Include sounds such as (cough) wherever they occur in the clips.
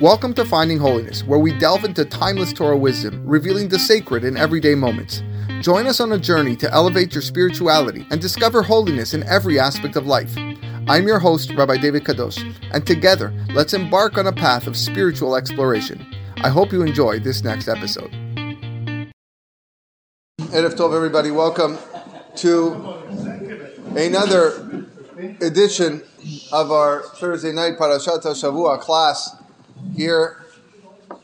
Welcome to Finding Holiness, where we delve into timeless Torah wisdom, revealing the sacred in everyday moments. Join us on a journey to elevate your spirituality and discover holiness in every aspect of life. I'm your host, Rabbi David Kadosh, and together, let's embark on a path of spiritual exploration. I hope you enjoy this next episode. Erev Tov, everybody. Welcome to another edition of our Thursday night Parashat Shavua class here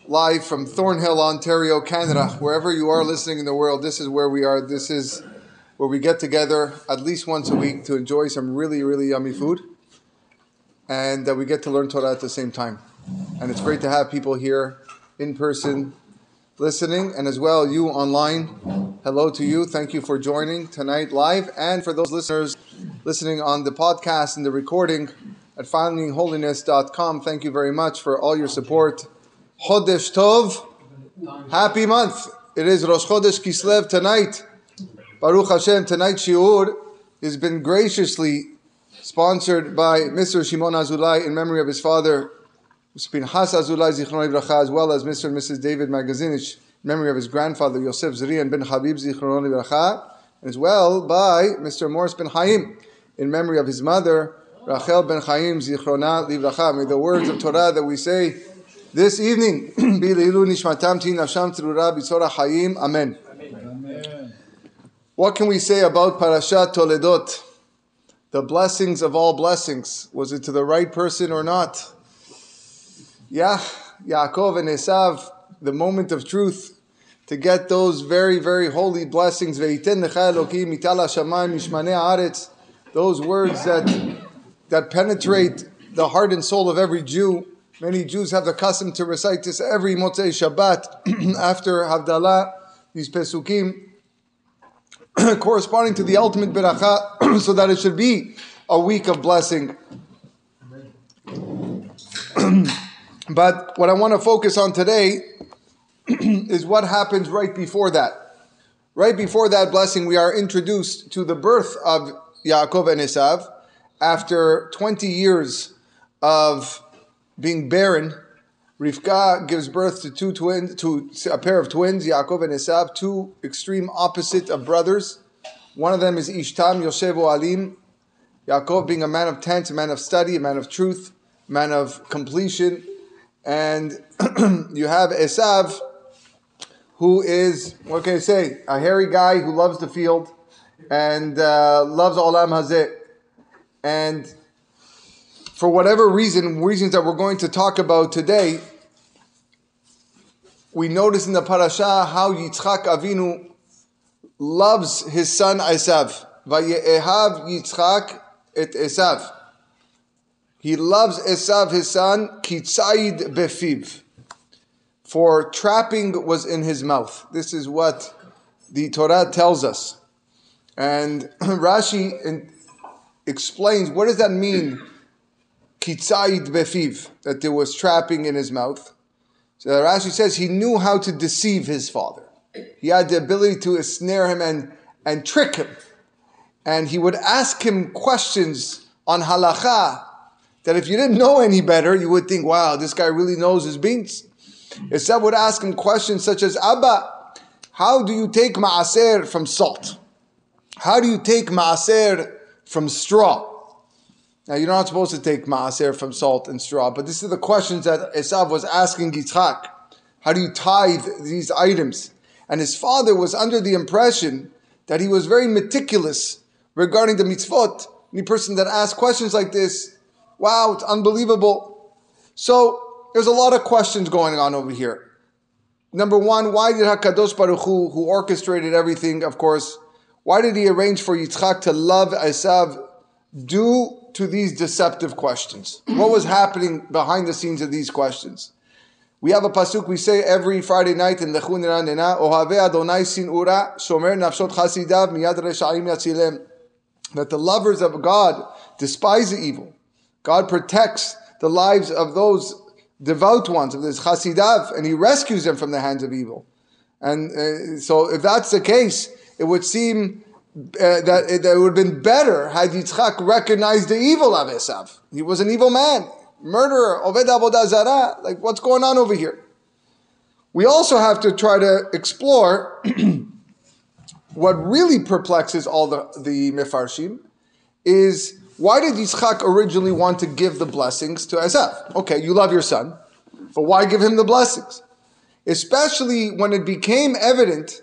live from Thornhill, Ontario, Canada. Wherever you are listening in the world, this is where we are. This is where we get together at least once a week to enjoy some really, really yummy food. And uh, we get to learn Torah at the same time. And it's great to have people here in person listening, and as well you online. Hello to you. Thank you for joining tonight live. And for those listeners listening on the podcast and the recording at findingholiness.com, thank you very much for all your support. Chodesh Tov, happy month. It is Rosh Chodesh Kislev tonight. Baruch Hashem, tonight's shiur has been graciously sponsored by Mr. Shimon Azulai in memory of his father. Pinchas Azulai Zichron Ibracha, as well as Mr. and Mrs. David Magazinich, in memory of his grandfather Yosef Zrian ben Habib Zichron Ibracha, as well by Mr. Morris ben Chaim, in memory of his mother, Rachel ben Chaim Zichrona Livracha. May the words of Torah that we say this evening (clears throat) be leilu nishmatam ti b'tzora. Amen. What can we say about Parashat Toledot? The blessings of all blessings. Was it to the right person or not? Yeah, Yaakov and Esav, the moment of truth, to get those very, very holy blessings. Those words that, that penetrate the heart and soul of every Jew. Many Jews have the custom to recite this every Motzei Shabbat (clears throat) after Havdalah, these Pesukim, (clears throat) corresponding to the ultimate beracha, (clears throat) so that it should be a week of blessing. but what I want to focus on today is what happens right before that. Right before that blessing, we are introduced to the birth of Yaakov and Esav after 20 years of being barren. Rivka gives birth to two twins, to a pair of twins, Yaakov and Esav, two extreme opposite of brothers. One of them is Ishtam Yoshev Alim. Yaakov being a man of tent, a man of study, a man of truth, a man of completion. And (clears throat) you have Esav, who is, what can I say, a hairy guy who loves the field and uh, loves Olam Hazeh. And for whatever reason, reasons that we're going to talk about today, we notice in the parasha how Yitzchak Avinu loves his son Esav. Vayehav Yitzchak et Esav. He loves Esav, his son, kitzaid befiv. For trapping was in his mouth. This is what the Torah tells us. And (clears throat) Rashi explains what does that mean, kitzaid befiv, that there was trapping in his mouth. So Rashi says he knew how to deceive his father. He had the ability to ensnare him and, and trick him. And he would ask him questions on halacha that if you didn't know any better, you would think, wow, this guy really knows his beans. Esav would ask him questions such as, Abba, how do you take ma'aser from salt? How do you take ma'aser from straw? Now, you're not supposed to take ma'aser from salt and straw, but this is the questions that Esav was asking Yitzchak. How do you tithe these items? And his father was under the impression that he was very meticulous regarding the mitzvot. Any person that asks questions like this, wow, it's unbelievable. So there's a lot of questions going on over here. Number one, why did Hakadosh Baruch Hu, who orchestrated everything, of course, why did he arrange for Yitzchak to love Esav due to these deceptive questions? What was happening behind the scenes of these questions? We have a pasuk we say every Friday night in the Chunira Nena, Ohave Adonai Sinura, Shomer Nafshot Chasidav Miyad Reshaim Yatzilem. That the lovers of God despise the evil. God protects the lives of those devout ones, of this Chasidav, and He rescues them from the hands of evil. And uh, so, if that's the case, it would seem uh, that, it, that, it, would have been better had Yitzchak recognized the evil of Esav. He was an evil man. murderer, Oved Avodah Zarah. Like, what's going on over here? We also have to try to explore (clears throat) what really perplexes all the, the Mefarshim is why did Yitzchak originally want to give the blessings to Esav? Okay, you love your son, but why give him the blessings? Especially when it became evident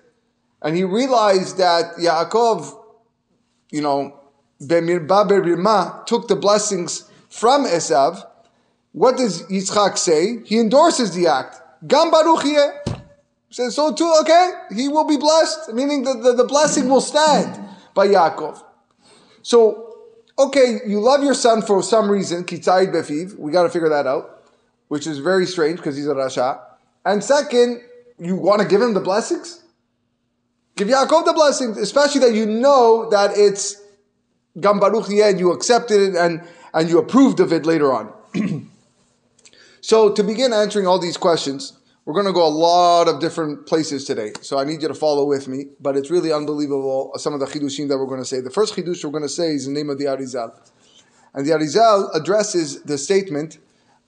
and he realized that Yaakov, you know, took the blessings from Esav. What does Yitzchak say? He endorses the act. Gam Baruch Says so too, okay, he will be blessed, meaning the, the, the blessing will stand by Yaakov. So, okay, you love your son for some reason, Kitzayid Befiv, we got to figure that out, which is very strange because he's a Rasha. And second, you want to give him the blessings? Give Yaakov the blessing, especially that you know that it's Gam Baruch and you accepted it and, and you approved of it later on. (clears throat) so, to begin answering all these questions, we're going to go a lot of different places today, so I need you to follow with me. But it's really unbelievable uh, some of the chidushim that we're going to say. The first chidush we're going to say is the name of the Arizal, and the Arizal addresses the statement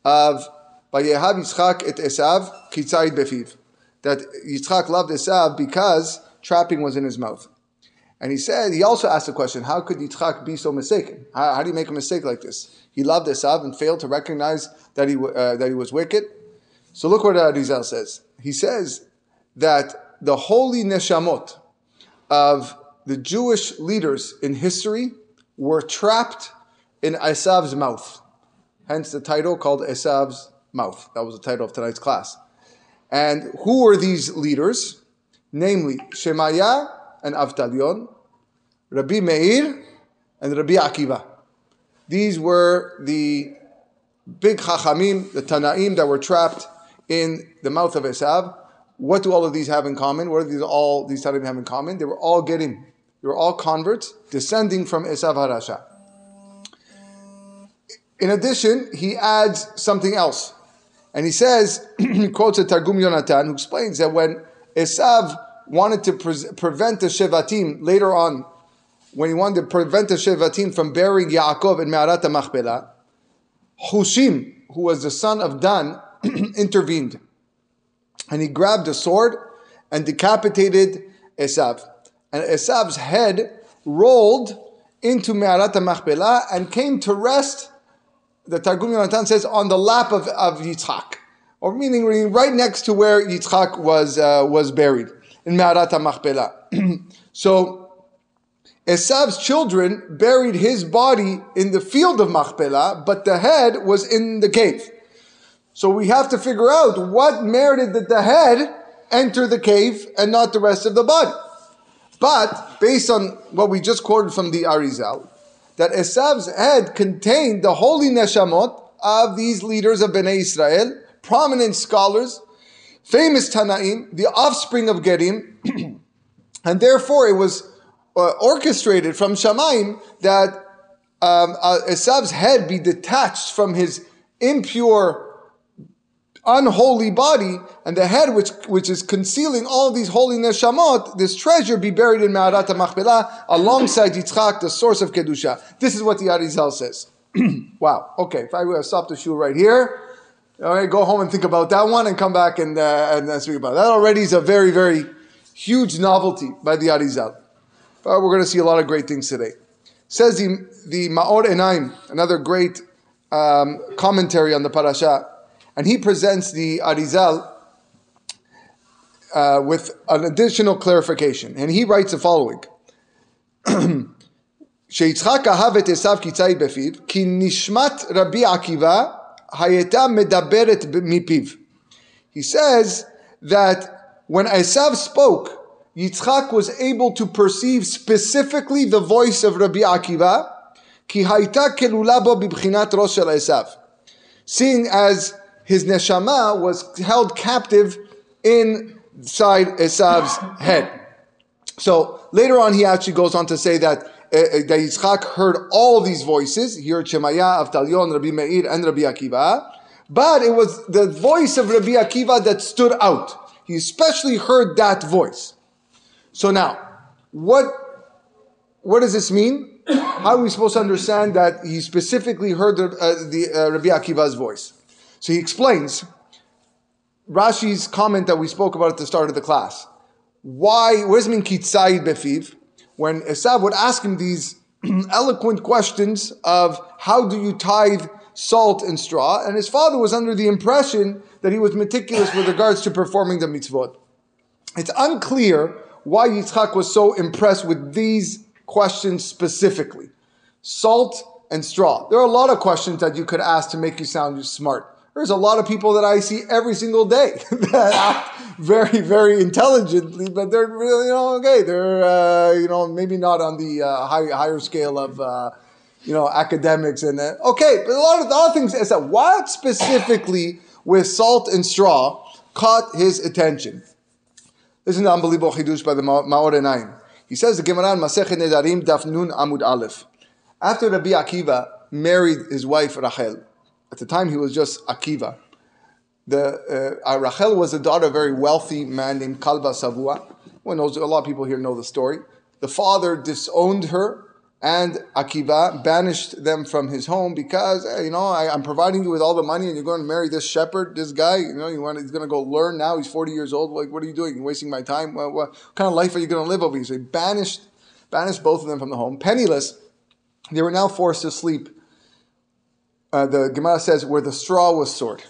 of "Vayehav Yitzchak et Esav kitzayid befiv," that Yitzchak loved Esav because trapping was in his mouth. And he said, he also asked the question, how could Yitzchak be so mistaken? How, how do you make a mistake like this? He loved Esav and failed to recognize that he, uh, that he was wicked. So look what Arizal says. He says that the holy neshamot of the Jewish leaders in history were trapped in Esav's mouth. Hence the title called Esav's mouth. That was the title of tonight's class. And who were these leaders? Namely, Shemaya and Avtalion, Rabbi Meir and Rabbi Akiva. These were the big Chachamim, the Tanaim that were trapped in the mouth of Esav. What do all of these have in common? What do these all these Tanaim have in common? They were all getting, they were all converts descending from Esav Harasha. In addition, he adds something else. And he says, (clears throat) he quotes a Targum Yonatan, who explains that when Esav wanted to pre- prevent the Shevatim later on, when he wanted to prevent the Shevatim from burying Yaakov in Me'arat Machpelah, Hushim, who was the son of Dan, (clears throat) intervened. And he grabbed a sword and decapitated Esav. And Esav's head rolled into Me'arat Machpelah and came to rest, the Targum Yonatan says, on the lap of, of Yitzchak. Or meaning right next to where Yitzchak was, uh, was buried, in Me'arat Machpelah. (clears throat) so, Esav's children buried his body in the field of Machpelah, but the head was in the cave. So we have to figure out what merited that the head enter the cave and not the rest of the body. But based on what we just quoted from the Arizal, that Esav's head contained the holy neshamot of these leaders of Bnei Israel, prominent scholars, famous Tanaim, the offspring of Gerim, (clears throat) and therefore it was uh, orchestrated from Shamaim that um, uh, Esav's head be detached from his impure unholy body, and the head which, which is concealing all these holy neshamot, this treasure, be buried in Ma'arat Machpelah alongside Yitzchak, the source of Kedusha. This is what the Arizal says. (clears throat) wow. Okay, if I would stop the shiur right here, all right, go home and think about that one and come back and, uh, and uh, speak about it. That already is a very, very huge novelty by the Arizal. But we're going to see a lot of great things today. Says the, the Ma'or Enaim, another great um, commentary on the parasha and he presents the Arizal uh, with an additional clarification. And he writes the following. שיצחק אהב את עשיו כציד בפיו, כי נשמת רבי עקיבא Hayeta medaberet mipiv. He says that when Esav spoke, Yitzchak was able to perceive specifically the voice of Rabbi Akiva, ki hayta kelulabo bibchinat Roshel Esav, seeing as his neshama was held captive inside Esav's head. So later on, he actually goes on to say that that Yitzchak heard all these voices. He heard Shemaya, Avtalion, Rabbi Meir, and Rabbi Akiva. But it was the voice of Rabbi Akiva that stood out. He especially heard that voice. So now, what, what does this mean? (coughs) how are we supposed to understand that he specifically heard the, uh, the uh, Rabbi Akiva's voice? So he explains Rashi's comment that we spoke about at the start of the class. Why, what does it mean kitzai befiv? When Esav would ask him these (clears throat) eloquent questions of how do you tithe salt and straw, and his father was under the impression that he was meticulous with regards to performing the mitzvot. It's unclear why Yitzchak was so impressed with these questions specifically. Salt and straw. There are a lot of questions that you could ask to make you sound smart. There's a lot of people that I see every single day (laughs) that very, very intelligently, but they're really, you know, okay, they're, uh, you know, maybe not on the uh, high, higher scale of, uh, you know, academics and uh, okay, but a lot of the other things is that what specifically with salt and straw caught his attention. This is an unbelievable chidush by the Maor Einayim. He says the Gemara Masechet Nedarim Daf Nun Amud Aleph. After Rabbi Akiva married his wife Rachel, at the time he was just Akiva. The uh, Rachel was the daughter of a very wealthy man named Kalba Savua. One knows a lot of people here know the story. The father disowned her and Akiva banished them from his home because you know I, am providing you with all the money and you're going to marry this shepherd, this guy. You know you want he's going to go learn now. He's 40 years old. Like what are you doing? You're wasting my time. What, what, kind of life are you going to live over here? So he banished banished both of them from the home, penniless. They were now forced to sleep. Uh, the Gemara says where the straw was stored,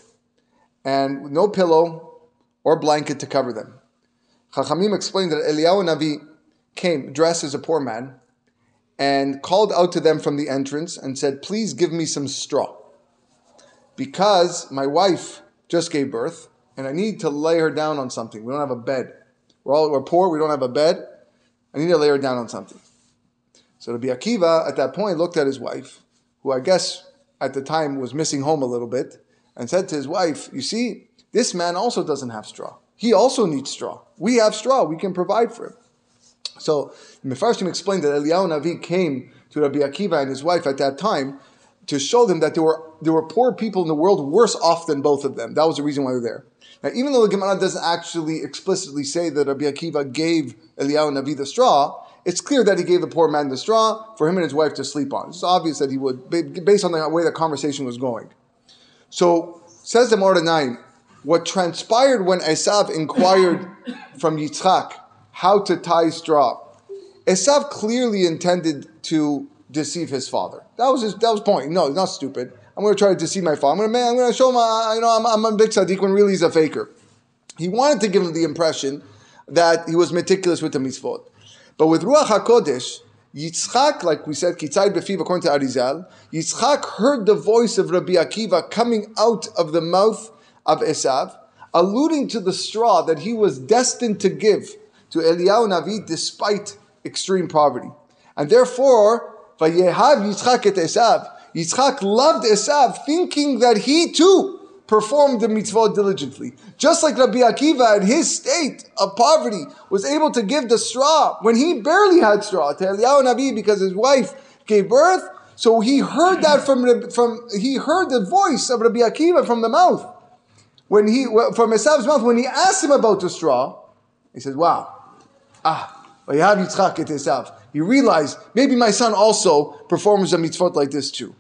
and no pillow or blanket to cover them. Chachamim explained that Eliyahu Navi came dressed as a poor man and called out to them from the entrance and said, Please give me some straw. Because my wife just gave birth and I need to lay her down on something. We don't have a bed. We're all we're poor, we don't have a bed. I need to lay her down on something. So Rabbi Akiva at that point looked at his wife, who I guess at the time was missing home a little bit, and said to his wife, You see, this man also doesn't have straw. He also needs straw. We have straw, we can provide for him. So the Mefarshim explained that Eliyahu Navi came to Rabbi Akiva and his wife at that time to show them that there were there were poor people in the world worse off than both of them. That was the reason why they're there. Now, even though the Gemara doesn't actually explicitly say that Rabbi Akiva gave Eliyahu Navi the straw, it's clear that he gave the poor man the straw for him and his wife to sleep on. It's obvious that he would, based on the way the conversation was going. So, says the Einayim, what transpired when Esav inquired (coughs) from Yitzchak how to tie straw. Esav clearly intended to deceive his father. That was his, that was point. No, he's not stupid. I'm going to try to deceive my father. I'm going to, I'm going to show him, uh, you know, I'm, I'm a big tzaddik when really he's a faker. He wanted to give him the impression that he was meticulous with the mitzvot. But with Ruach HaKodesh, Yitzchak, like we said, Kitzai Befiv, according to Arizal, Yitzchak heard the voice of Rabbi Akiva coming out of the mouth of Esav, alluding to the straw that he was destined to give to Eliyahu Navi despite extreme poverty. And therefore, Vayehav Yitzchak et Esav. Yitzchak loved Esav, thinking that he too performed the mitzvah diligently. Just like Rabbi Akiva in his state of poverty was able to give the straw when he barely had straw to Eliyahu Navi because his wife gave birth. So he heard that from, from he heard the voice of Rabbi Akiva from the mouth. When he from Esav's mouth, when he asked him about the straw, he said, Wow, Ah, you have Yitzchak et Esav. He realized maybe my son also performs a mitzvot like this too.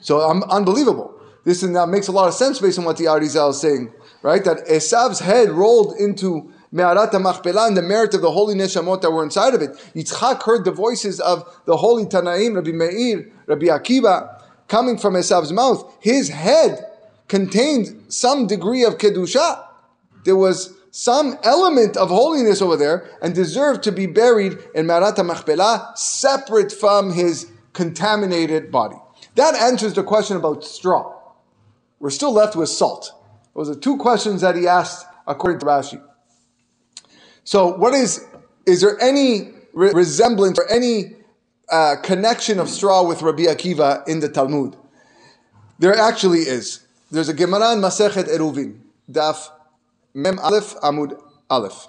So um, unbelievable. This now makes a lot of sense based on what the Arizal is saying, right? That Esav's head rolled into Me'arat HaMachpelah and the merit of the holy neshamot that were inside of it. Yitzchak heard the voices of the holy Tanaim, Rabbi Meir, Rabbi Akiva, coming from Esav's mouth. His head contained some degree of kedusha. There was some element of holiness over there and deserved to be buried in Marat Machpelah, separate from his contaminated body. That answers the question about straw. We're still left with salt. Those are two questions that he asked according to Rashi. So, what is, is there any re- resemblance or any uh, connection of straw with Rabbi Akiva in the Talmud? There actually is. There's a Gemara in Masechet Eruvin, Daf Mem Aleph Amud Aleph,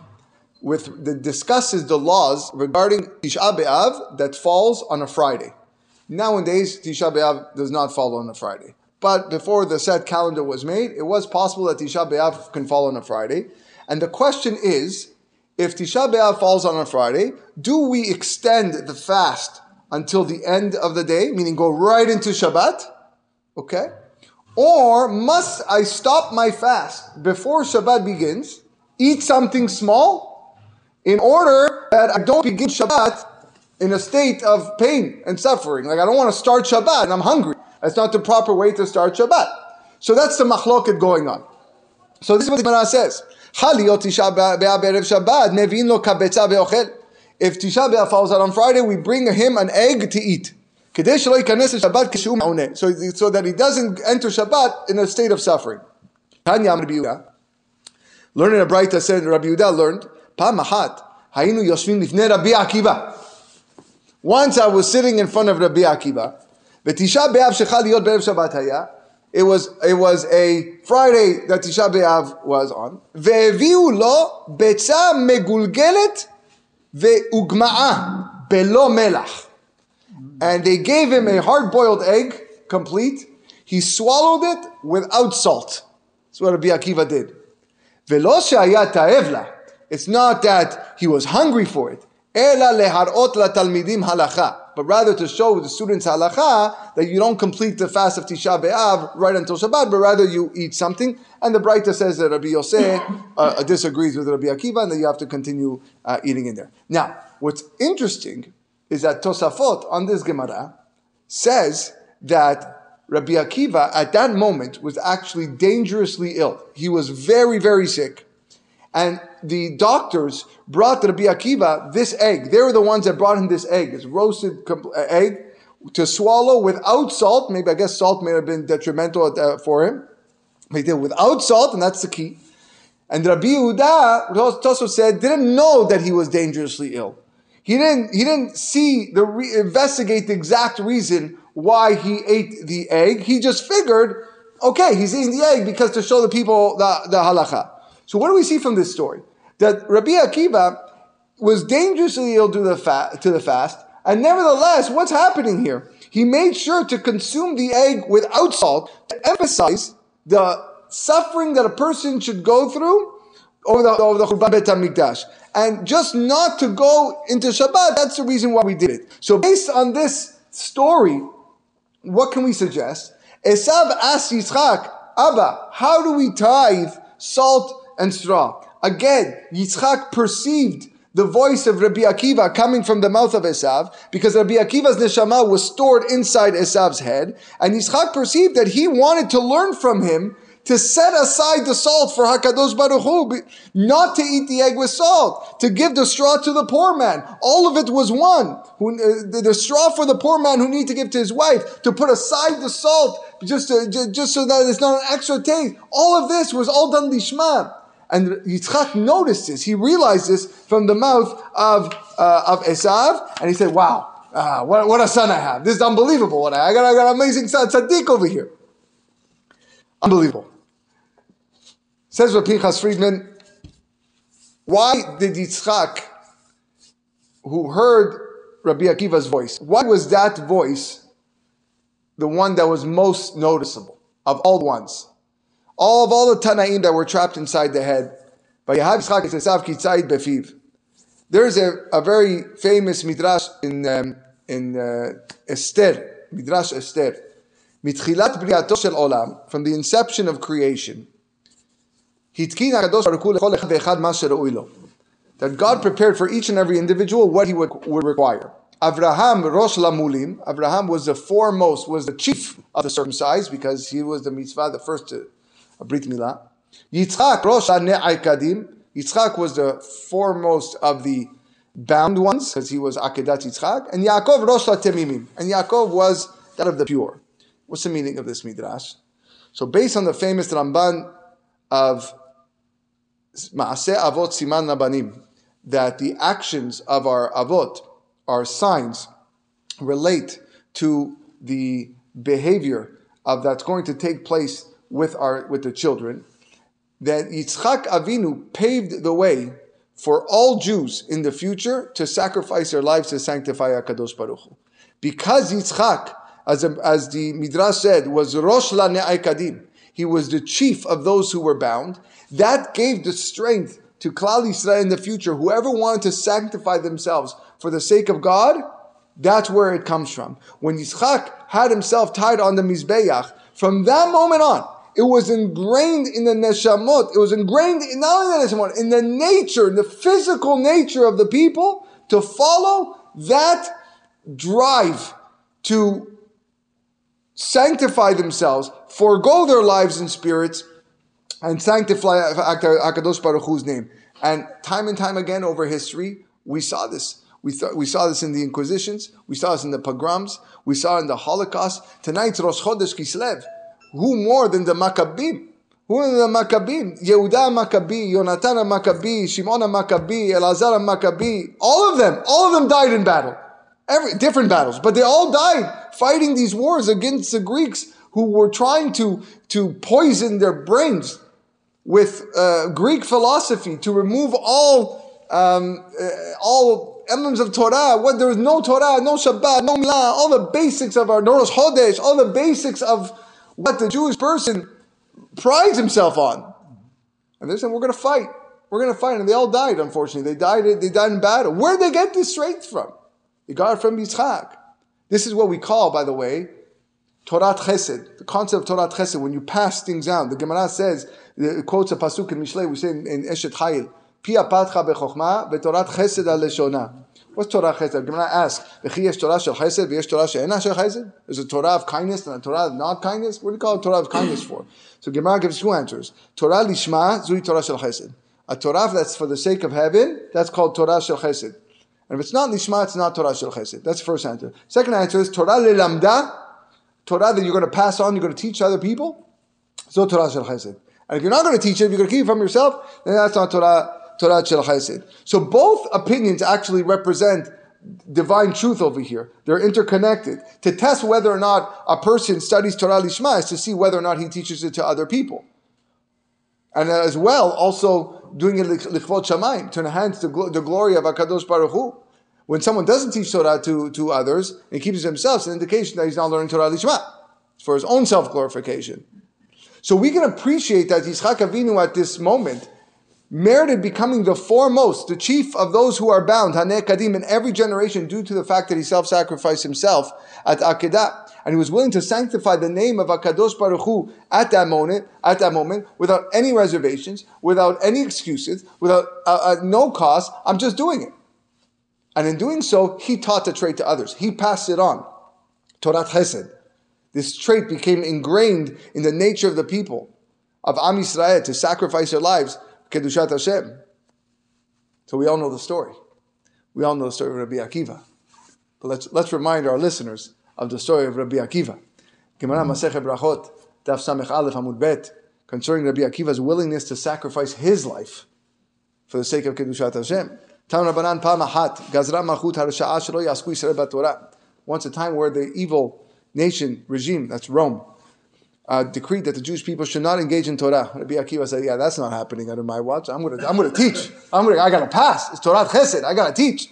with that discusses the laws regarding Tisha B'av that falls on a Friday. Nowadays, Tisha B'av does not fall on a Friday. But before the set calendar was made, it was possible that Tisha B'av can fall on a Friday. And the question is, if Tisha B'av falls on a Friday, do we extend the fast until the end of the day, meaning go right into Shabbat, okay? Or must I stop my fast before Shabbat begins, eat something small, in order that I don't begin Shabbat in a state of pain and suffering? Like I don't want to start Shabbat and I'm hungry. That's not the proper way to start Shabbat. So that's the machloket going on. So this is what the Gemara says. If Tisha B'Av falls out on Friday, we bring him an egg to eat. So, so that he doesn't enter Shabbat in a state of suffering. Learning a Braita said, Rabbi Yehuda learned, Akiva. Once I was sitting in front of Rabbi Akiva, v'tisha be'av shechal liot be'erev Shabbat haya, it was, it was a Friday that Tisha B'Av was on. והביאו לו ביצה מגולגלת ve'ugma'a belo melach. And they gave him a hard-boiled egg, complete. He swallowed it without salt. That's what Rabbi Akiva did. Velo ta'evla. It's not that he was hungry for it. Ela leharot la talmidim halacha. But rather to show the students halacha that you don't complete the fast of Tisha B'Av right until Shabbat, but rather you eat something. And the Braita says that Rabbi Yosef uh, disagrees with Rabbi Akiva and that you have to continue uh, eating in there. Now, what's interesting is that Tosafot on this Gemara says that Rabbi Akiva at that moment was actually dangerously ill. He was very, very sick. And the doctors brought Rabbi Akiva this egg. They were the ones that brought him this egg, this roasted egg to swallow without salt. Maybe I guess salt may have been detrimental uh, for him. But he did without salt, and that's the key. And Rabbi Yehuda, Tosso said, didn't know that he was dangerously ill. He didn't, he didn't see the re- investigate the exact reason why he ate the egg. He just figured, okay, he's eating the egg because to show the people the, the halacha. So what do we see from this story? That Rabbi Akiva was dangerously ill to the, fa- to the fast, and nevertheless, what's happening here? He made sure to consume the egg without salt to emphasize the suffering that a person should go through over the, over the Churban Bet HaMikdash. And just not to go into Shabbat, that's the reason why we did it. So based on this story, what can we suggest? Esav asked Yitzchak, Abba, how do we tithe salt and straw. Again, Yitzchak perceived the voice of Rabbi Akiva coming from the mouth of Esav, because Rabbi Akiva's neshama was stored inside Esav's head, and Yitzchak perceived that he wanted to learn from him to set aside the salt for Hakadosh Baruch Hu, not to eat the egg with salt, to give the straw to the poor man. All of it was one. Uh, the, the, straw for the poor man who need to give to his wife, to put aside the salt just to, just so that it's not an extra taste. All of this was all done lishma. And Yitzchak noticed this. He realized this from the mouth of, uh, of Esav, and he said, wow, uh, what, what a son I have. This is unbelievable. What I, I, got, I got an amazing son, tzaddik over here. Unbelievable. Says Rabbi Pinchas Friedman, why did Yitzchak, who heard Rabbi Akiva's voice, why was that voice the one that was most noticeable of all the ones? all of all the Tanaim that were trapped inside the head. There's a, a very famous midrash in um, in uh, Esther, midrash Esther, מתחילת בריאתו של עולם, from the inception of creation, התקין הקדוש ברוך הוא לכל אחד ואחד מה שראוי לו. That God prepared for each and every individual what he would, would require. Avraham Rosh Lamulim, Avraham was the foremost, was the chief of the circumcised because he was the mitzvah, the first to a Brit Milah. Yitzchak, Rosh Kadim. Yitzchak was the foremost of the bound ones because he was Akedat Yitzchak. And Yaakov, Rosh Temimim. And Yaakov was that of the pure. What's the meaning of this midrash? So based on the famous Ramban of Maaseh Avot Siman Labanim, that the actions of our Avot, our signs, relate to the behavior of that's going to take place with our with the children, that Yitzchak Avinu paved the way for all Jews in the future to sacrifice their lives to sanctify Hakadosh Baruch Hu. Because Yitzchak, as, a, as the Midrash said, was Rosh La he was the chief of those who were bound. That gave the strength to Klal Yisrael in the future. Whoever wanted to sanctify themselves for the sake of God, That's where it comes from. When Yitzchak had himself tied on the Mizbeach, from that moment on, it was ingrained in the neshamot. It was ingrained in not only the neshamot, in the nature, in the physical nature of the people to follow that drive to sanctify themselves, forego their lives and spirits, and sanctify Akadosh Baruch name. And time and time again over history, we saw this. We, th- we saw this in the Inquisitions. We saw this in the pogroms. We saw it in the Holocaust. Tonight's Rosh Chodesh Kislev. Who more than the Maccabim? Who are the Maccabim? Yehuda Maccabi, Yonatan Maccabi, Shimon Maccabi, Elazar Maccabi. All of them, all of them died in battle. Every, different battles, but they all died fighting these wars against the Greeks who were trying to, to poison their brains with uh, Greek philosophy to remove all um, uh, all emblems of Torah. What there was no Torah, no Shabbat, no Milah, all the basics of our no Rosh Chodesh, all the basics of what the Jewish person prides himself on. And they said, "We're going to fight. We're going to fight," and they all died. Unfortunately, they died. They died in battle. Where did they get this strength from? They got it from Yitzchak. This is what we call, by the way, Torah Chesed. The concept of Torah Chesed. When you pass things down, the Gemara says, it quotes a pasuk in Mishlei. We say in, in Eshet Chayil, Pia patcha bechokma v'torat chesed al leshona. What's Torah chesed? Gemara asks, "V'chi Torah shel chesed v'yesh Torah she'ena shel chesed." A Torah of kindness and a Torah of not kindness. What do you call a Torah of kindness for? So Gemara gives two answers. Torah lishma zui Torah shel chesed. A Torah that's for the sake of heaven, that's called Torah shel chesed. And if it's not lishma, it's not Torah shel chesed. That's the first answer. Second answer is Torah lelamda, Torah that you're going to pass on, you're going to teach other people. So Torah shel chesed. And if you're not going to teach it, if you're going to keep it from yourself, then that's not Torah Torah Shel Chesed. So both opinions actually represent divine truth over here. They're interconnected. To test whether or not a person studies Torah Lishma is to see whether or not he teaches it to other people. And as well, also doing it lichvot shamayim, to enhance the, the glory of HaKadosh Baruch Hu. When someone doesn't teach Torah to, to others and keeps it himself, it's an indication that he's not learning Torah Lishma. It's for his own self-glorification. So we can appreciate that Yitzchak Avinu at this moment merited becoming the foremost, the chief of those who are bound, Haneh Kadim, in every generation due to the fact that he self-sacrificed himself at Akedah. And he was willing to sanctify the name of Akadosh Baruch Hu at that moment, at that moment, without any reservations, without any excuses, without uh, uh, no cost. I'm just doing it. And in doing so, he taught the trait to others. He passed it on. Torah Chesed. This trait became ingrained in the nature of the people of Am Yisrael to sacrifice their lives Kedushat Hashem. So we all know the story. We all know the story of Rabbi Akiva. But let's, let's remind our listeners of the story of Rabbi Akiva. Gemara Masechet Brachot, Daf Samech Aleph Amud Bet, concerning Rabbi Akiva's willingness to sacrifice his life for the sake of Kedushat Hashem. Tam Rabbanan Pamahat, Gazra Machut Harasha'a Shelo Yasku Yisrael Torah. Once a time where the evil nation, regime, that's Rome, uh, decreed that the Jewish people should not engage in Torah. Rabbi Akiva said, "Yeah, that's not happening under my watch. I'm going to, I'm going to teach. I'm going, to, I got to pass. It's Torah Chesed. I got to teach."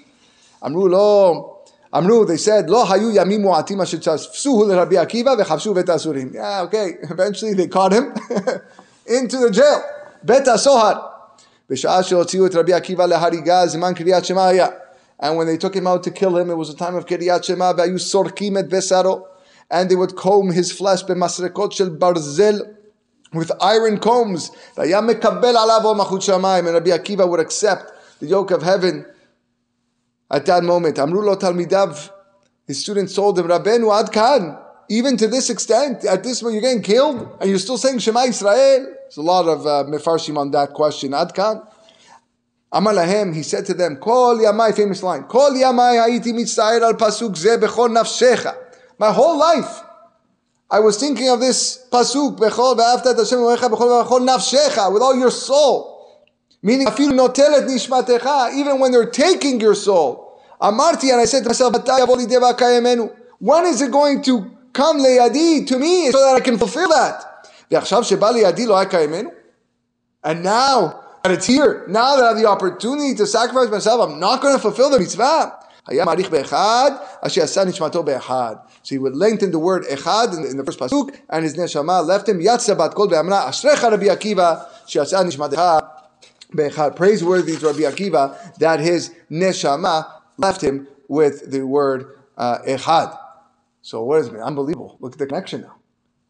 Amru lo, Amru. They said, "Lo hayu yamim mu'atim asher tzafsuhu Rabbi Akiva v'chavshu bet asurim." Yeah, okay. (laughs) Eventually, they caught him (laughs) into the jail. Bet asohar. בשעה שהוציאו את רבי עקיבא להריגה, זמן קריאת שמע היה. And when they took him out to kill him, it was a time of קריאת שמע, והיו סורקים את בשרו and they would comb his flesh shel barzel with iron combs. And Rabbi Akiva would accept the yoke of heaven at that moment. Lo talmidav, his students told him, ad even to this extent, at this moment you're getting killed, and you're still saying Shema Israel. There's a lot of uh, mefarshim on that question. Ad Amar lahem, he said to them, Kol yamai, famous line, Kol yamai ha'iti mitzayir al pasuk ze bechol nafshecha. My whole life, I was thinking of this pasuk, bechol ve'aftat Hashem bechol nafshecha, with all your soul. Meaning, notelet nishmatecha, even when they're taking your soul. Amarti, and I said to myself, when is it going to come leyadi to me so that I can fulfill that? And now that it's here, now that I have the opportunity to sacrifice myself, I'm not going to fulfill the mitzvah. So he would lengthen the word echad in, in the first pasuk, and his neshama left him. Yatsa bat kol be'amna ashrecha Rabbi Akiva she'asa nishmatecha be'echad. Praiseworthy to Rabbi Akiva that his neshama left him with the word uh, echad. So what is it? Unbelievable. Look at the connection now.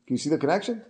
Can you see the connection?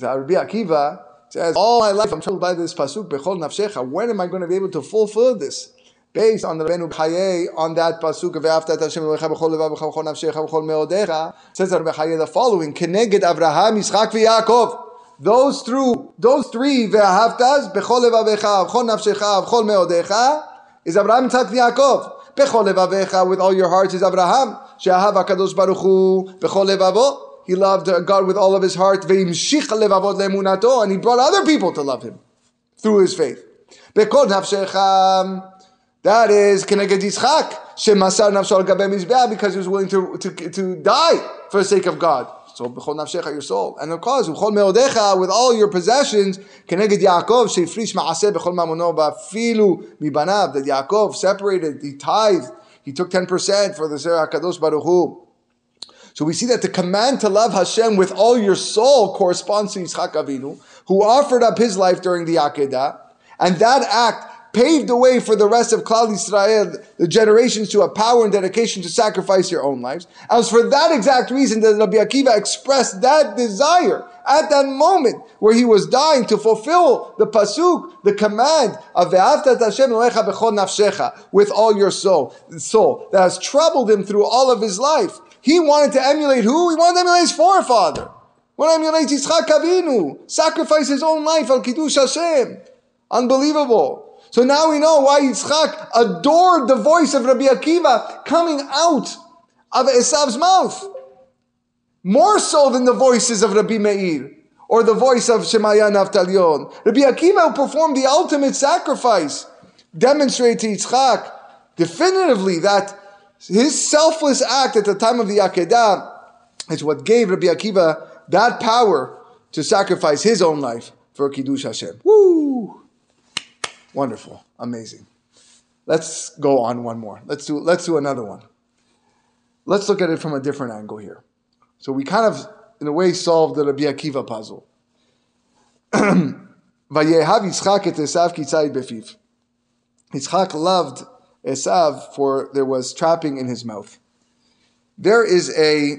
Rabbi Akiva says, all my life I'm troubled by this pasuk, bechol nafshecha. When am I going to be able to fulfill this? Based on the Rabbeinu Chaye, on that pasuk of Aftat Hashem Elohecha b'chol levav b'chol nafshecha b'chol meodecha, says Rabbi Chaye the following, Keneged Avraham, Yitzchak v'Yaakov. Those through those three ve'ahavtas b'chol levavecha b'chol nafshecha b'chol meodecha is Abraham Yitzchak v'Yaakov. B'chol levavecha with all your hearts is Abraham. She'ahav HaKadosh Baruch Hu b'chol levavo. He loved God with all of his heart. Levavot. And he brought other people to love him through his faith. B'kol nafshecha that is Keneged Yitzchak, Shemasar Nafsho al Mizbeah, because he was willing to, to, to die for the sake of God. So B'chol Nafshecha, your soul. And of course, B'chol Meodecha, with all your possessions, Keneged Yaakov, Shefrish Ma'aseh B'chol Mamono Ba'filu Mibanav, that Yaakov separated, he tithed, he took 10% for the Serah HaKadosh Baruch Hu. So we see that the command to love Hashem with all your soul corresponds to Yitzchak Avinu, who offered up his life during the Akedah, and that act paved the way for the rest of Klal Israel, the generations, to have power and dedication to sacrifice your own lives. And it was for that exact reason that Rabbi Akiva expressed that desire at that moment where he was dying to fulfill the pasuk, the command of Hashem with all your soul, soul that has troubled him through all of his life. He wanted to emulate who? He wanted to emulate his forefather. To emulate Yitzchak Avinu, sacrifice his own life al Kiddush Hashem. Unbelievable. So now we know why Yitzchak adored the voice of Rabbi Akiva coming out of Esav's mouth. More so than the voices of Rabbi Meir or the voice of Shemaya and Avtalion. Rabbi Akiva performed the ultimate sacrifice demonstrated to Yitzchak definitively that his selfless act at the time of the Akedah is what gave Rabbi Akiva that power to sacrifice his own life for Kiddush Hashem. Woo! Wonderful. Amazing. Let's go on one more. Let's do, let's do another one. Let's look at it from a different angle here. So we kind of, in a way, solved the Rabbi Akiva puzzle. (clears throat) Yitzchak loved Esav for there was trapping in his mouth. There is a,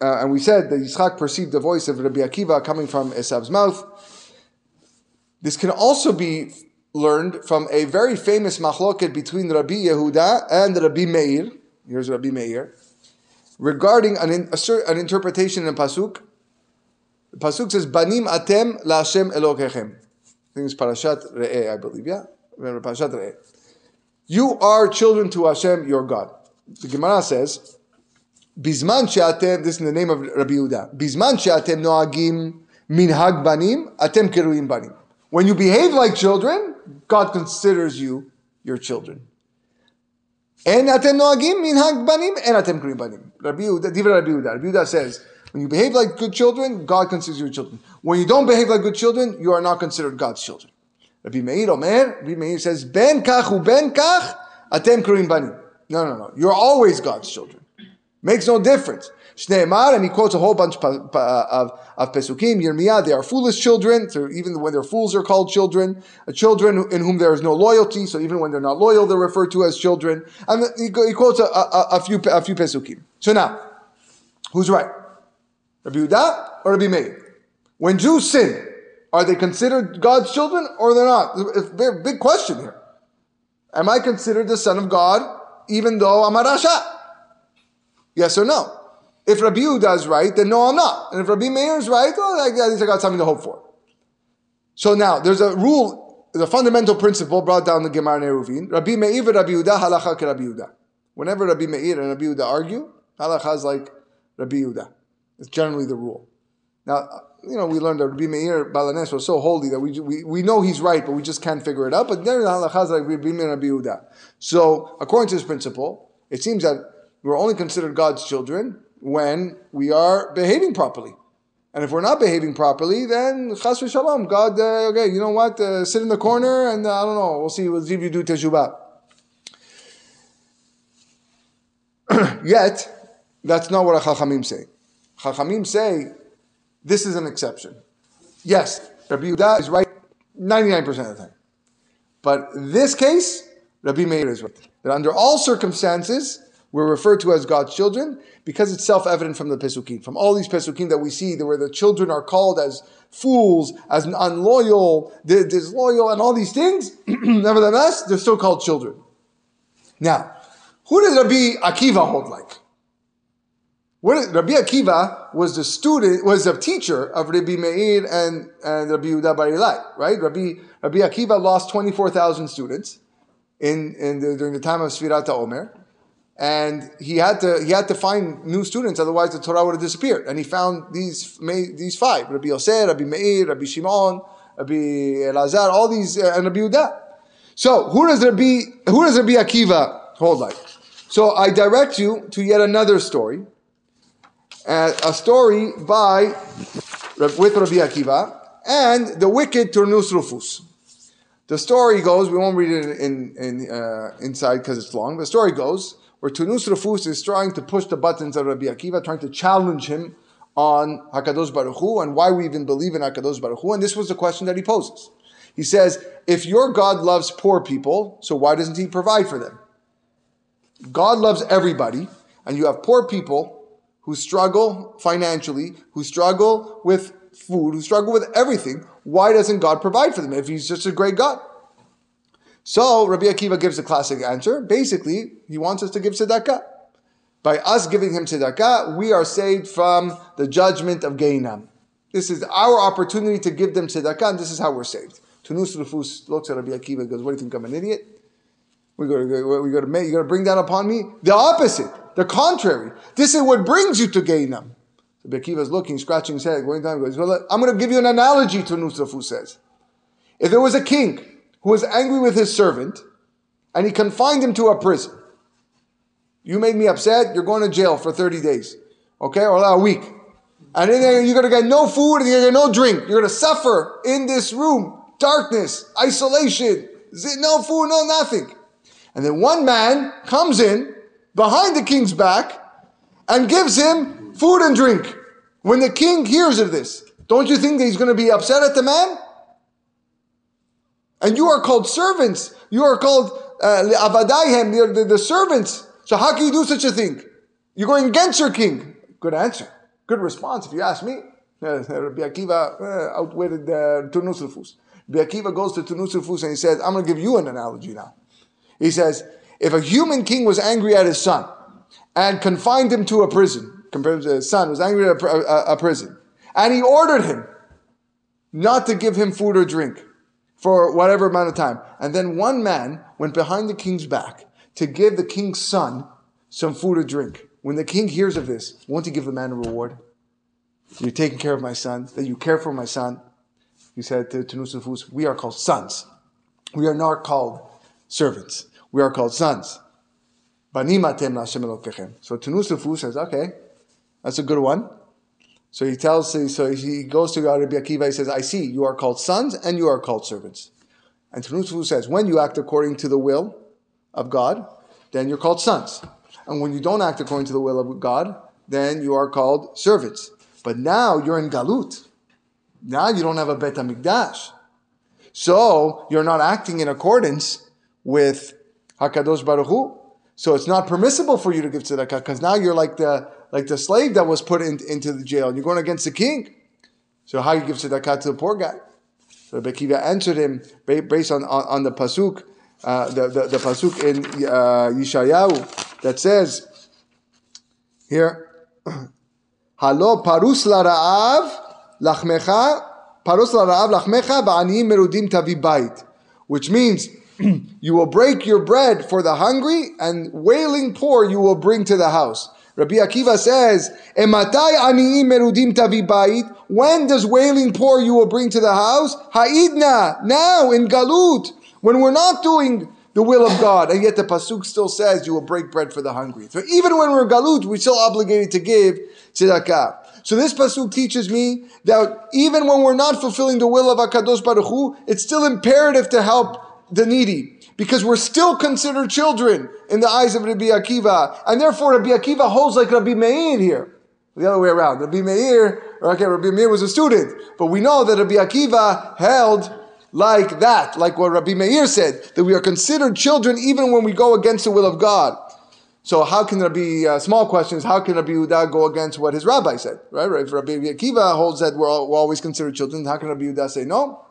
uh, and we said that Yitzchak perceived the voice of Rabbi Akiva coming from Esav's mouth. This can also be learned from a very famous machloket between Rabbi Yehuda and Rabbi Meir. Here's Rabbi Meir. Regarding an, an interpretation in Pasuk. The Pasuk says, Banim atem la Hashem Elokechem. I think it's Parashat Re'eh, I believe, yeah? Remember Parashat Re'eh. You are children to Hashem, your God. The Gemara says, Bizman she'atem, this is in the name of Rabbi Yehuda, Bizman she'atem noagim minhag banim, atem keruim banim. When you behave like children, God considers you your children. And atem noagim minhag banim, and atem krim banim. Rabbi Yehuda, Rabbi says, when you behave like good children, God considers you children. When you don't behave like good children, you are not considered God's children. Rabbi Meir Omer, Rabbi Meir says, Ben kach u ben kach, atem krim banim. No, no, no. You're always God's children. Makes no difference. Shneimar, and he quotes a whole bunch of, of Pesukim, Yirmiyah, they are foolish children, so even when they're fools, they're called children. Uh, children in whom there is no loyalty, so even when they're not loyal, they're referred to as children. And he, quotes a, a, a, few, a few Pesukim. So now, who's right? Rabbi Yehuda or Rabbi Meir? When Jews sin, are they considered God's children or they're not? It's a big question here. Am I considered the son of God even though I'm a Rasha? Yes or no? If Rabbi Yehuda is right, then no, I'm not. And if Rabbi Meir is right, well, at least I got something to hope for. So now, there's a rule, the fundamental principle brought down the Gemara in Eruvin. Rabbi Meir and Rabbi Yehuda, halacha ke Rabbi Yehuda. Whenever Rabbi Meir and Rabbi Yehuda argue, halacha is like Rabbi Yehuda. It's generally the rule. Now, you know, we learned that Rabbi Meir Baal HaNes was so holy that we, we, we know he's right, but we just can't figure it out. But then the halacha is like Rabbi Meir and Rabbi Yehuda. So, according to this principle, it seems that we're only considered God's children when we are behaving properly. And if we're not behaving properly, then chas v'shalom, God, uh, okay, you know what, uh, sit in the corner and uh, I don't know, we'll see, we'll see if you do teshuvah. (clears throat) Yet, that's not what a chachamim say. Chachamim say, this is an exception. Yes, Rabbi Yehuda is right 99% of the time. But this case, Rabbi Meir is right. That under all circumstances, we're referred to as God's children because it's self-evident from the Pesukim. From all these Pesukim that we see, where the children are called as fools, as unloyal, disloyal, and all these things, (clears throat) nevertheless, they're still called children. Now, who does Rabbi Akiva hold like? What, Rabbi Akiva was the student, was a teacher of Rabbi Meir and, and Rabbi Yehuda Bar Ilai, right? Rabbi, Rabbi Akiva lost 24,000 students in, in the, during the time of Sfirat Omer. And he had to he had to find new students, otherwise the Torah would have disappeared. And he found these these five: Rabbi Yosef, Rabbi Meir, Rabbi Shimon, Rabbi Elazar, all these, uh, and Rabbi Yehuda. So who does Rabbi who does Rabbi Akiva hold like? So I direct you to yet another story uh, a story by with Rabbi Akiva and the wicked Turnus Rufus. The story goes, we won't read it in, in uh, inside because it's long. The story goes where Turnus Rufus is trying to push the buttons of Rabbi Akiva, trying to challenge him on Hakadosh Baruch Hu and why we even believe in Hakadosh Baruch Hu. And this was the question that he poses. He says, if your God loves poor people, so why doesn't he provide for them? God loves everybody, and you have poor people who struggle financially, who struggle with food, who struggle with everything, why doesn't God provide for them if He's just a great God? So Rabbi Akiva gives a classic answer. Basically, he wants us to give tzedakah. By us giving him tzedakah, we are saved from the judgment of Gehinnom. This is our opportunity to give them tzedakah, and this is how we're saved. Turnus Rufus looks at Rabbi Akiva and goes, What do you think? I'm an idiot? We got to, we got to, bring that upon me? The opposite. The contrary. This is what brings you to Gehinnom. So Bekiva is looking, scratching his head, going down, goes, well, I'm going to give you an analogy to Nusrafu says. If there was a king who was angry with his servant and he confined him to a prison, you made me upset, you're going to jail for 30 days, okay, or a week. And then you're going to get no food and you're going to get no drink. You're going to suffer in this room, darkness, isolation, no food, no nothing. And then one man comes in behind the king's back and gives him food and drink. When the king hears of this, don't you think that he's going to be upset at the man? And you are called servants. You are called uh, the, the servants. So how can you do such a thing? You're going against your king. Good answer. Good response, if you ask me. Uh, Rabbi Akiva uh, outwitted uh, Rufus. Rabbi Akiva goes to Turnus Rufus and he says, I'm going to give you an analogy now. He says, if a human king was angry at his son and confined him to a prison, compared to his son was angry at a, a, a prison, and he ordered him not to give him food or drink for whatever amount of time, and then one man went behind the king's back to give the king's son some food or drink. When the king hears of this, won't he give the man a reward? You're taking care of my son, that you care for my son. He said to Turnus we are called sons. We are not called servants we are called sons. So Tunusufu says, okay, that's a good one. So he tells, so he goes to Rabbi Akiva, he says, I see, you are called sons and you are called servants. And Turnus Rufus says, when you act according to the will of God, then you're called sons. And when you don't act according to the will of God, then you are called servants. But now you're in Galut. Now you don't have a Bet HaMikdash. So you're not acting in accordance with Hakadosh Baruch Hu. So it's not permissible for you to give tzedakah because now you're like the like the slave that was put in, into the jail. You're going against the king. So how you give tzedakah to the poor guy? So Bekiva answered him based on, on, on the pasuk, uh, the, the, the pasuk in uh, Yeshayahu that says here, (clears throat) Halo parus la'ra'av lachmecha, parus la'ra'av lachmecha ba'aniyim merudim tavi bait, which means (clears throat) you will break your bread for the hungry, and wailing poor you will bring to the house. Rabbi Akiva says, Ematai aniim merudim tavi bait. When does wailing poor you will bring to the house? Ha'idna, now in Galut, when we're not doing the will of God, and yet the pasuk still says you will break bread for the hungry. So even when we're Galut, we're still obligated to give tzedakah. So this pasuk teaches me that even when we're not fulfilling the will of Hakadosh Baruch Hu, it's still imperative to help the needy because we're still considered children in the eyes of Rabbi Akiva, and therefore Rabbi Akiva holds like Rabbi Meir here. The other way around. Rabbi Meir, okay, Rabbi Meir was a student, but we know that Rabbi Akiva held like that, like what Rabbi Meir said, that we are considered children even when we go against the will of God. So how can there be uh, small questions? How can Rabbi Yehuda go against what his rabbi said? Right? If Rabbi Akiva holds that we're, all, we're always considered children, how can Rabbi Yehuda say no?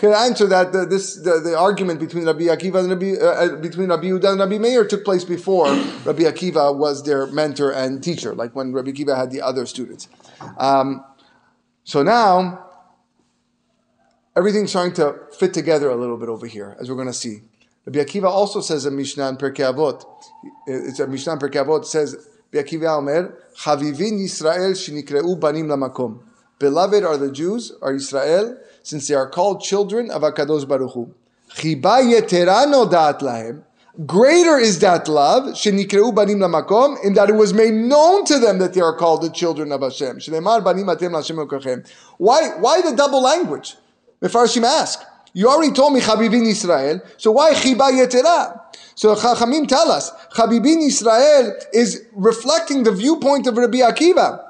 Can I answer that the, this the, the argument between Rabbi Akiva and Rabbi uh, uh between Rabbi Yehuda and Rabbi Meir took place before (coughs) Rabbi Akiva was their mentor and teacher, like when Rabbi Akiva had the other students. Um, so now everything's starting to fit together a little bit over here, as we're going to see. Rabbi Akiva also says in Mishnah and Pirkei Avot, it's a Mishnah and Pirkei Avot says, Rabbi Akiva Omer, Chavivin Yisrael shinikreu banim lamakom. Beloved are the Jews, are Israel, since they are called children of Hakadosh Baruch Hu. Greater is that love, shenikreu banim lamakom, in that it was made known to them that they are called the children of Hashem. Shneimar banim atem Hashem Why, why the double language? Mefarshim ask. You already told me Chabibin Israel, so why Chiba Yetera? So Chachamim tell us, Chabibin Israel is reflecting the viewpoint of Rabbi Akiva.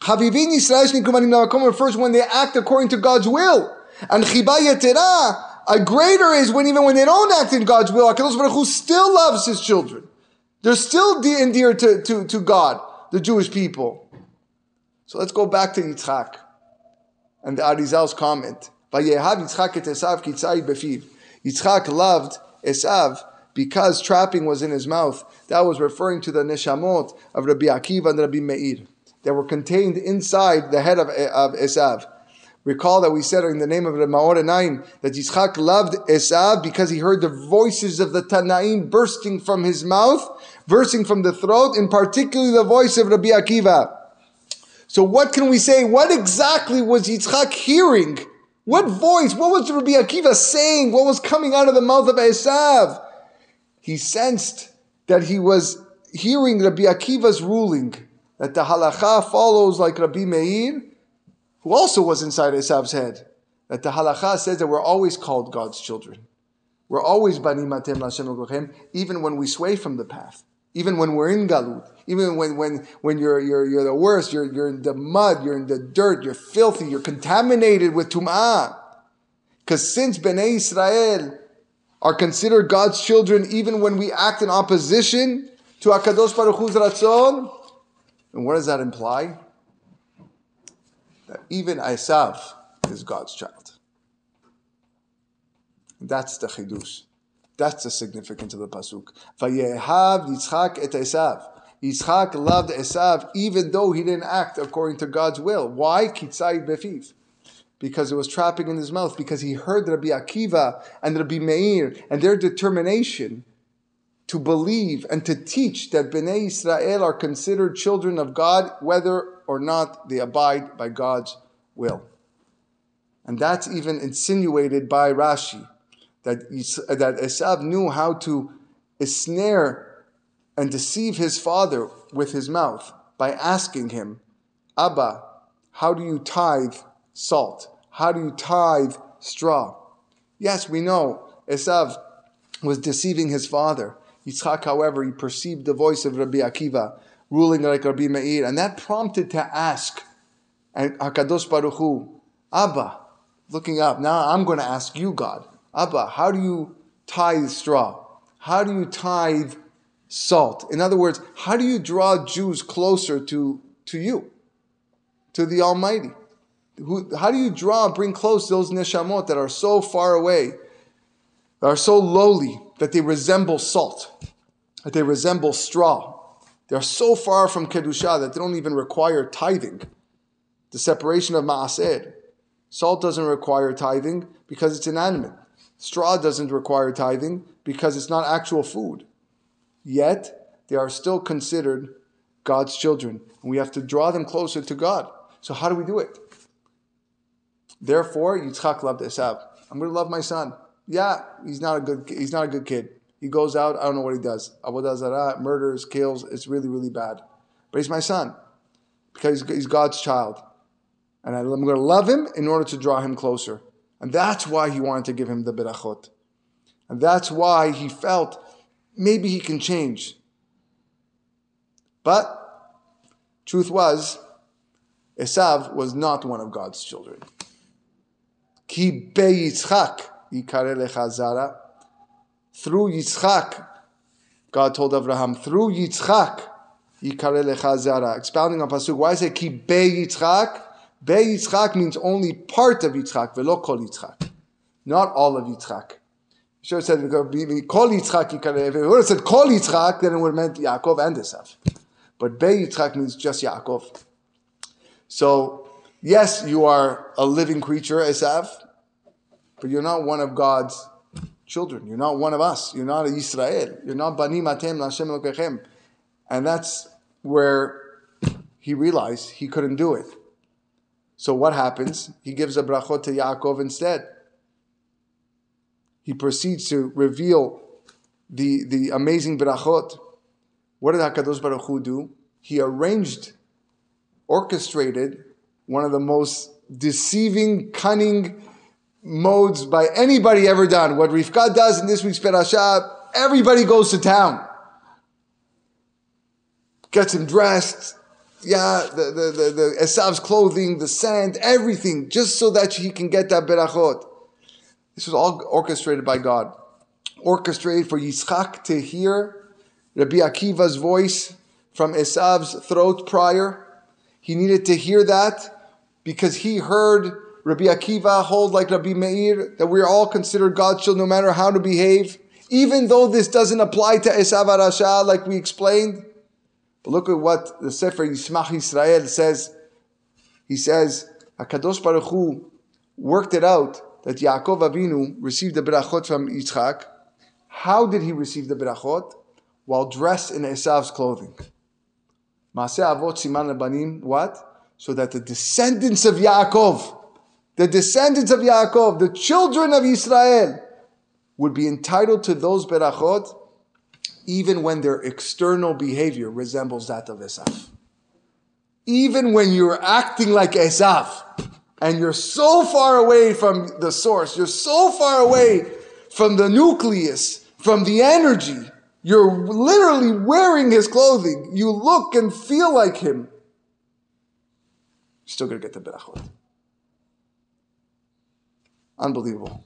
Chabibin Israel refers when they act according to God's will. And Chiba a greater is when even when they don't act in God's will, HaKadosh Baruch Hu still loves his children. They're still endeared to, to, to God, the Jewish people. So let's go back to Yitzchak and the Arizal's comment. Yitzchak loved Esav because trapping was in his mouth. That was referring to the neshamot of Rabbi Akiva and Rabbi Meir that were contained inside the head of, of Esav. Recall that we said in the name of the Maor Einayim that Yitzchak loved Esav because he heard the voices of the Tanaim bursting from his mouth, bursting from the throat, and particularly the voice of Rabbi Akiva. So what can we say? What exactly was Yitzchak hearing what voice? What was Rabbi Akiva saying? What was coming out of the mouth of Esav? He sensed that he was hearing Rabbi Akiva's ruling that the halacha follows like Rabbi Meir, who also was inside Esav's head. That the halacha says that we're always called God's children. We're always bani matem lashem even when we sway from the path, even when we're in galut, even when, when, when you're, you're, you're the worst, you're, you're in the mud, you're in the dirt, you're filthy, you're contaminated with tum'ah. Because since Bnei Israel are considered God's children even when we act in opposition to HaKadosh Baruch Hu's Ratzon, and what does that imply? That even Esav is God's child. That's the chidush. That's the significance of the pasuk. Vayehav Yitzchak et Esav. Yitzchak loved Esav even though he didn't act according to God's will. Why? Kitzai befiv. Because it was trapping in his mouth, because he heard Rabbi Akiva and Rabbi Meir and their determination to believe and to teach that Bnei Israel are considered children of God, whether or not they abide by God's will. And that's even insinuated by Rashi, that, that Esav knew how to ensnare and deceive his father with his mouth by asking him, Abba, how do you tithe salt? How do you tithe straw? Yes, we know Esav was deceiving his father. Yitzchak, however, he perceived the voice of Rabbi Akiva ruling like Rabbi Meir, and that prompted to ask and Hakadosh Baruch Hu, Abba, looking up. Now I'm going to ask you, God, Abba, how do you tithe straw? How do you tithe salt. In other words, how do you draw Jews closer to, to you, to the Almighty? Who, how do you draw, bring close those neshamot that are so far away, that are so lowly, that they resemble salt, that they resemble straw? They're so far from Kedusha that they don't even require tithing. The separation of Ma'aser. Salt doesn't require tithing because it's inanimate. Straw doesn't require tithing because it's not actual food yet they are still considered God's children. And we have to draw them closer to God. So how do we do it? Therefore, Yitzchak loved Esav. I'm going to love my son. Yeah, he's not a good. He's not a good kid. He goes out. I don't know what he does. Avodah zarah, murders, kills. It's really, really bad. But he's my son because he's God's child, and I'm going to love him in order to draw him closer. And that's why he wanted to give him the berachot. And that's why he felt maybe he can change. But truth was, Esav was not one of God's children. Ki be Yitzchak yikare lechazara. Through Yitzchak, God told Abraham, through Yitzchak, Yikare lecha zara. Expounding on Pasuk, why is it keep Be Yitzchak? Be Yitzchak means only part of Yitzchak, velo kol Yitzchak. Not all of Yitzchak. Sure said kol Yitzchak Yikare. If it would have said kol Yitzchak, then it would have meant Yaakov and Esav. But Be Yitzchak means just Yaakov. So, yes, you are a living creature, Esav, but you're not one of God's children. You're not one of us. You're not Israel. You're not Bani Matem Lashem Lokechem. And that's where he realized he couldn't do it. So what happens? He gives a brachot to Yaakov instead. He proceeds to reveal the, the amazing brachot. What did HaKadosh Baruch Hu do? He arranged, orchestrated one of the most deceiving, cunning, modes by anybody ever done. What Rivka does in this week's Perashah, everybody goes to town. Gets him dressed, yeah, the, the, the, the Esav's clothing, the sand, everything, just so that he can get that berachot. This was all orchestrated by God. Orchestrated for Yitzchak to hear Rabbi Akiva's voice from Esav's throat prior. He needed to hear that because he heard Rabbi Akiva hold like Rabbi Meir that we are all considered God's children no matter how to behave, even though this doesn't apply to Esav Arasha like we explained. But look at what the Sefer Yismach Israel says. He says, HaKadosh Baruch Hu worked it out that Yaakov Avinu received the berachot from Yitzchak. How did he receive the berachot? While dressed in Esav's clothing. Maaseh Avot Siman Banim, what? So that the descendants of Yaakov the descendants of Yaakov, the children of Israel, would be entitled to those berachot even when their external behavior resembles that of Esav. Even when you're acting like Esav and you're so far away from the source, you're so far away from the nucleus, from the energy, you're literally wearing his clothing, you look and feel like him, you're still going to get the berachot. Unbelievable.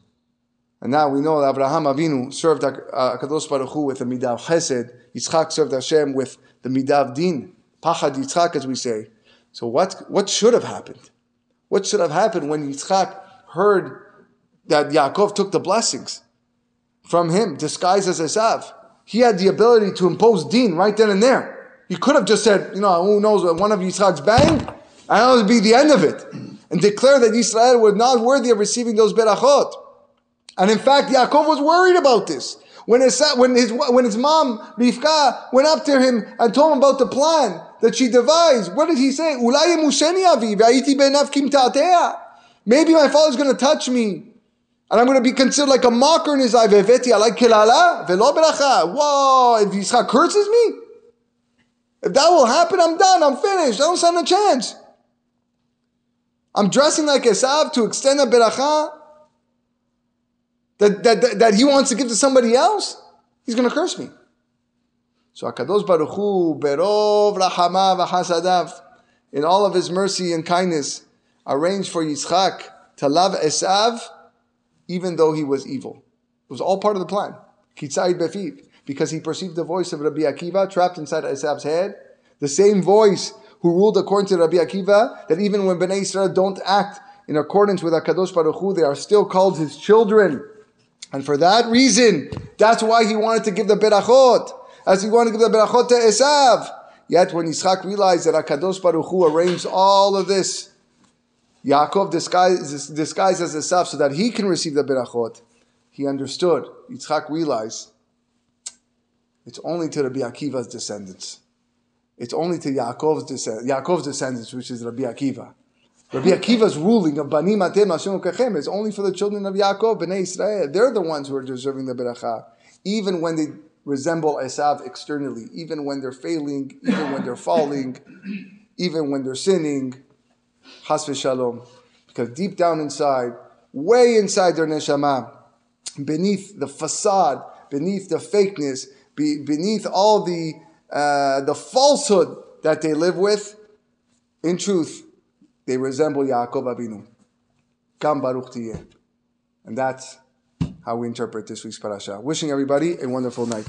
And now we know that Abraham Avinu served uh, Kadosh Baruch Hu with the midah Chesed. Yitzchak served Hashem with the midah Din. Pachad Yitzchak, as we say. So what, what should have happened? What should have happened when Yitzchak heard that Yaakov took the blessings from him, disguised as Esav? He had the ability to impose Din right then and there. He could have just said, you know, who knows, one of Yitzchak's bang, and that would be the end of it and declare that Israel was not worthy of receiving those berachot. And in fact, Yaakov was worried about this. When his, when his, when his mom, Rivka, went up to him and told him about the plan that she devised, what did he say? Maybe my father's going to touch me. And I'm going to be considered like a mocker in his eye. like Whoa, if Yitzchak curses me? If that will happen, I'm done. I'm finished. I don't stand a chance. I'm dressing like Esav to extend a beracha that, that, that, that, he wants to give to somebody else, he's going to curse me. So Akadosh Baruch Hu, Berov Rahama V'Hasadav, in all of his mercy and kindness, arranged for Yitzchak to love Esav, even though he was evil. It was all part of the plan. Kitzayid Befiv, because he perceived the voice of Rabbi Akiva trapped inside Esav's head, the same voice who ruled according to Rabbi Akiva that even when Bnei Israel don't act in accordance with Hakadosh Baruch Hu, they are still called his children. And for that reason, that's why he wanted to give the berachot, as he wanted to give the berachot to Esav. Yet when Yitzchak realized that Hakadosh Baruch Hu arranged all of this, Yaakov disguised, disguised as Esav so that he can receive the berachot, he understood. Yitzchak realized it's only to Rabbi Akiva's descendants it's only to Yaakov's, descend- Yaakov's descendants, which is Rabbi Akiva. Rabbi Akiva's ruling of Bani Matem Hashem Kachem is only for the children of Yaakov, Bnei Israel. They're the ones who are deserving the beracha, even when they resemble Esav externally, even when they're failing, even when they're falling, (clears throat) even when they're sinning. Chas v'shalom. Because deep down inside, way inside their neshama, beneath the facade, beneath the fakeness, beneath all the uh, the falsehood that they live with, in truth, they resemble Yaakov Avinu. Kam Baruch Tiyeh. And that's how we interpret this week's parasha. Wishing everybody a wonderful night.